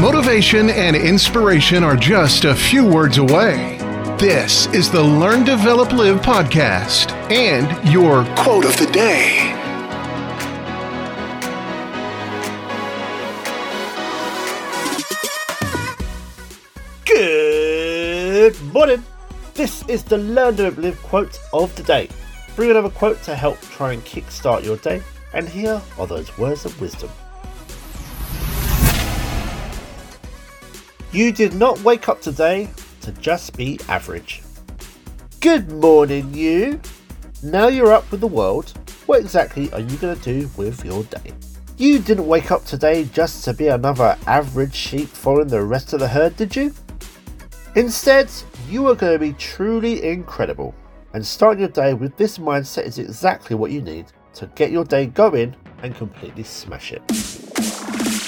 Motivation and inspiration are just a few words away. This is the Learn, Develop, Live podcast and your quote of the day. Good morning. This is the Learn, Develop, Live quote of the day. Bring another quote to help try and kickstart your day. And here are those words of wisdom. You did not wake up today to just be average. Good morning, you. Now you're up with the world. What exactly are you going to do with your day? You didn't wake up today just to be another average sheep following the rest of the herd, did you? Instead, you are going to be truly incredible. And starting your day with this mindset is exactly what you need to get your day going and completely smash it.